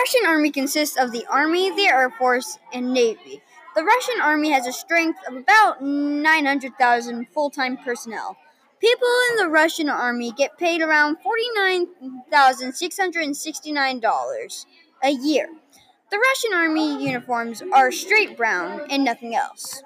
Russian army consists of the army, the air force, and navy. The Russian army has a strength of about 900,000 full-time personnel. People in the Russian army get paid around $49,669 a year. The Russian army uniforms are straight brown and nothing else.